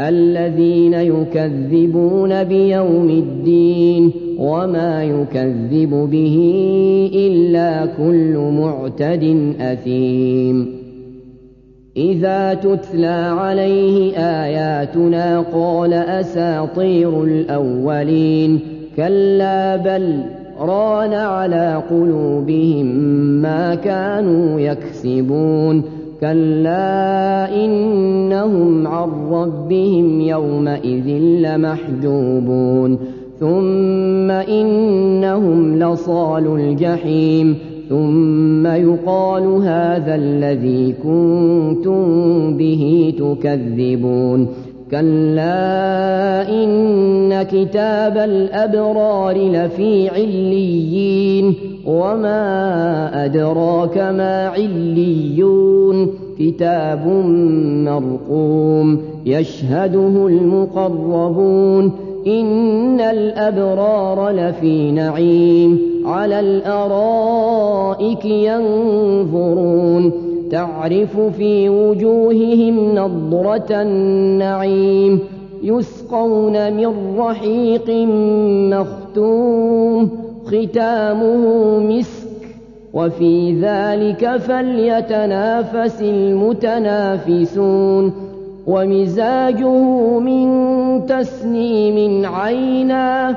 الذين يكذبون بيوم الدين وما يكذب به إلا كل معتد أثيم. إذا تتلى عليه آياتنا قال أساطير الأولين كلا بل ران على قلوبهم ما كانوا يكسبون. كلا إنهم عن ربهم يومئذ لمحجوبون ثم إنهم لصال الجحيم ثم يقال هذا الذي كنتم به تكذبون كلا إن كتاب الأبرار لفي عليين وما أدراك ما عليون كتاب مرقوم يشهده المقربون إن الأبرار لفي نعيم على الأرائك ينظرون تعرف في وجوههم نضرة النعيم يسقون من رحيق مختوم ختامه مسك. وفي ذلك فليتنافس المتنافسون. ومزاجه من تسنيم عينا.